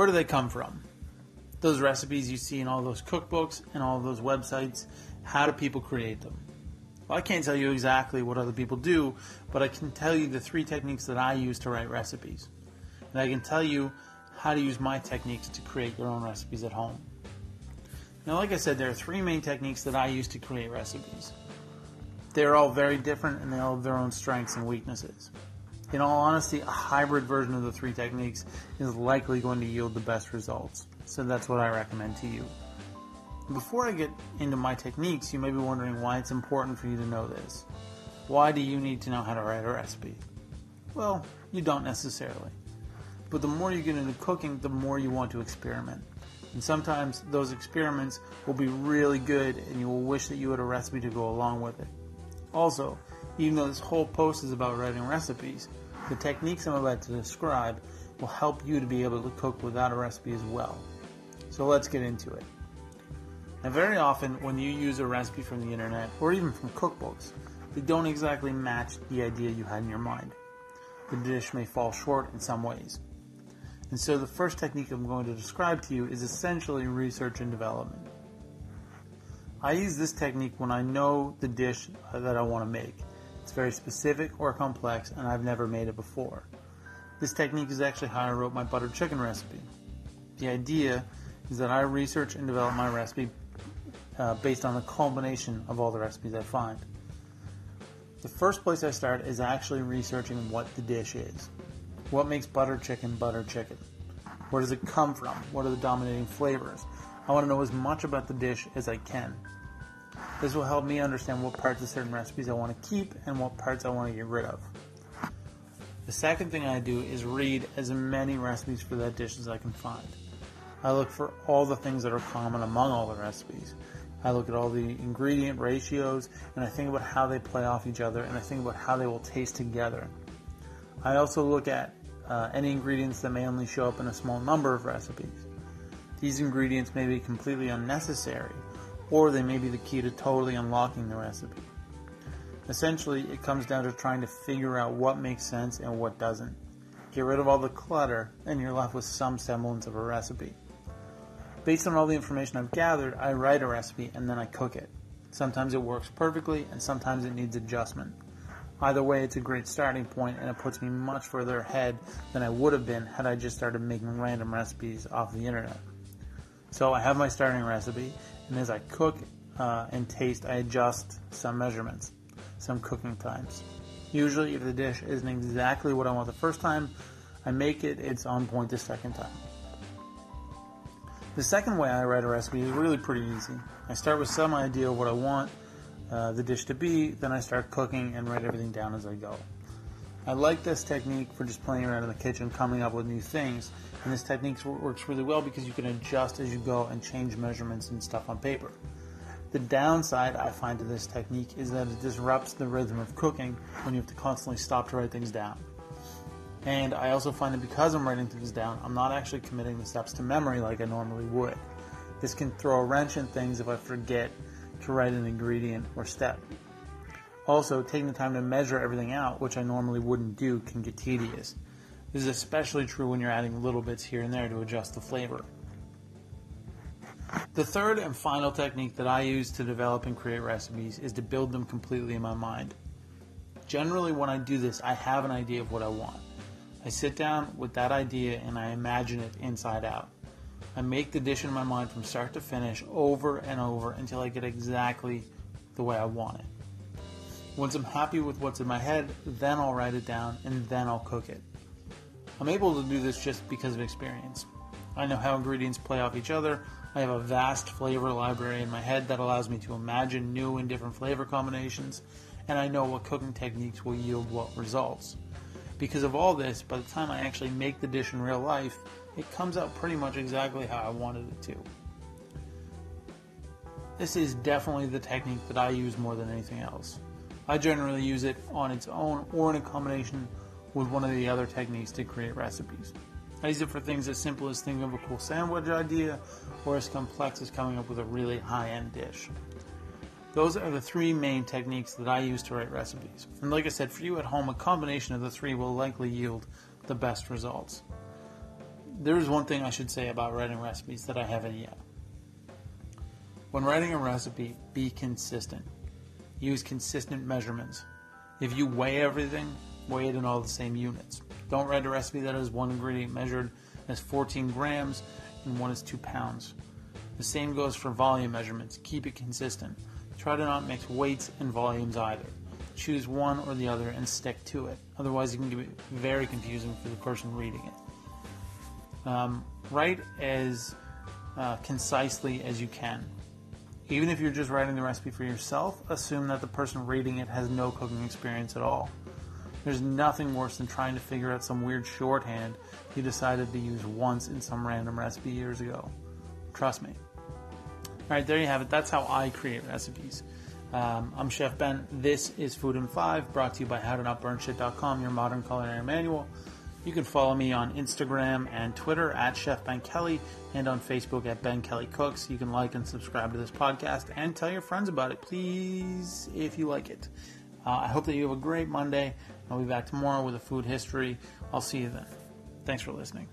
Where do they come from? Those recipes you see in all those cookbooks and all those websites, how do people create them? Well, I can't tell you exactly what other people do, but I can tell you the three techniques that I use to write recipes. And I can tell you how to use my techniques to create your own recipes at home. Now, like I said, there are three main techniques that I use to create recipes. They're all very different and they all have their own strengths and weaknesses. In all honesty, a hybrid version of the three techniques is likely going to yield the best results, so that's what I recommend to you. Before I get into my techniques, you may be wondering why it's important for you to know this. Why do you need to know how to write a recipe? Well, you don't necessarily. But the more you get into cooking, the more you want to experiment. And sometimes those experiments will be really good and you will wish that you had a recipe to go along with it. Also, even though this whole post is about writing recipes, the techniques I'm about to describe will help you to be able to cook without a recipe as well. So let's get into it. Now, very often when you use a recipe from the internet or even from cookbooks, they don't exactly match the idea you had in your mind. The dish may fall short in some ways. And so the first technique I'm going to describe to you is essentially research and development. I use this technique when I know the dish that I want to make. It's very specific or complex and I've never made it before. This technique is actually how I wrote my buttered chicken recipe. The idea is that I research and develop my recipe uh, based on the combination of all the recipes I find. The first place I start is actually researching what the dish is. What makes butter chicken butter chicken? Where does it come from? What are the dominating flavors? I want to know as much about the dish as I can. This will help me understand what parts of certain recipes I want to keep and what parts I want to get rid of. The second thing I do is read as many recipes for that dish as I can find. I look for all the things that are common among all the recipes. I look at all the ingredient ratios and I think about how they play off each other and I think about how they will taste together. I also look at uh, any ingredients that may only show up in a small number of recipes. These ingredients may be completely unnecessary, or they may be the key to totally unlocking the recipe. Essentially, it comes down to trying to figure out what makes sense and what doesn't. Get rid of all the clutter, and you're left with some semblance of a recipe. Based on all the information I've gathered, I write a recipe and then I cook it. Sometimes it works perfectly, and sometimes it needs adjustment. Either way, it's a great starting point and it puts me much further ahead than I would have been had I just started making random recipes off the internet. So I have my starting recipe, and as I cook uh, and taste, I adjust some measurements, some cooking times. Usually, if the dish isn't exactly what I want the first time, I make it, it's on point the second time. The second way I write a recipe is really pretty easy. I start with some idea of what I want uh, the dish to be, then I start cooking and write everything down as I go. I like this technique for just playing around in the kitchen, coming up with new things, and this technique works really well because you can adjust as you go and change measurements and stuff on paper. The downside I find to this technique is that it disrupts the rhythm of cooking when you have to constantly stop to write things down. And I also find that because I'm writing things down, I'm not actually committing the steps to memory like I normally would. This can throw a wrench in things if I forget to write an ingredient or step. Also, taking the time to measure everything out, which I normally wouldn't do, can get tedious. This is especially true when you're adding little bits here and there to adjust the flavor. The third and final technique that I use to develop and create recipes is to build them completely in my mind. Generally, when I do this, I have an idea of what I want. I sit down with that idea and I imagine it inside out. I make the dish in my mind from start to finish over and over until I get exactly the way I want it. Once I'm happy with what's in my head, then I'll write it down and then I'll cook it. I'm able to do this just because of experience. I know how ingredients play off each other. I have a vast flavor library in my head that allows me to imagine new and different flavor combinations, and I know what cooking techniques will yield what results. Because of all this, by the time I actually make the dish in real life, it comes out pretty much exactly how I wanted it to. This is definitely the technique that I use more than anything else. I generally use it on its own or in a combination with one of the other techniques to create recipes. I use it for things as simple as thinking of a cool sandwich idea or as complex as coming up with a really high end dish. Those are the three main techniques that I use to write recipes. And like I said, for you at home, a combination of the three will likely yield the best results there is one thing I should say about writing recipes that I haven't yet. When writing a recipe, be consistent. Use consistent measurements. If you weigh everything, weigh it in all the same units. Don't write a recipe that has one ingredient measured as 14 grams and one is 2 pounds. The same goes for volume measurements. Keep it consistent. Try to not mix weights and volumes either. Choose one or the other and stick to it. Otherwise, it can get very confusing for the person reading it. Um, write as uh, concisely as you can. Even if you're just writing the recipe for yourself, assume that the person reading it has no cooking experience at all. There's nothing worse than trying to figure out some weird shorthand you decided to use once in some random recipe years ago. Trust me. Alright, there you have it. That's how I create recipes. Um, I'm Chef Ben. This is Food in 5, brought to you by HowToNotBurnShit.com, your modern culinary manual. You can follow me on Instagram and Twitter at Chef Ben Kelly and on Facebook at Ben Kelly Cooks. You can like and subscribe to this podcast and tell your friends about it, please, if you like it. Uh, I hope that you have a great Monday. I'll be back tomorrow with a food history. I'll see you then. Thanks for listening.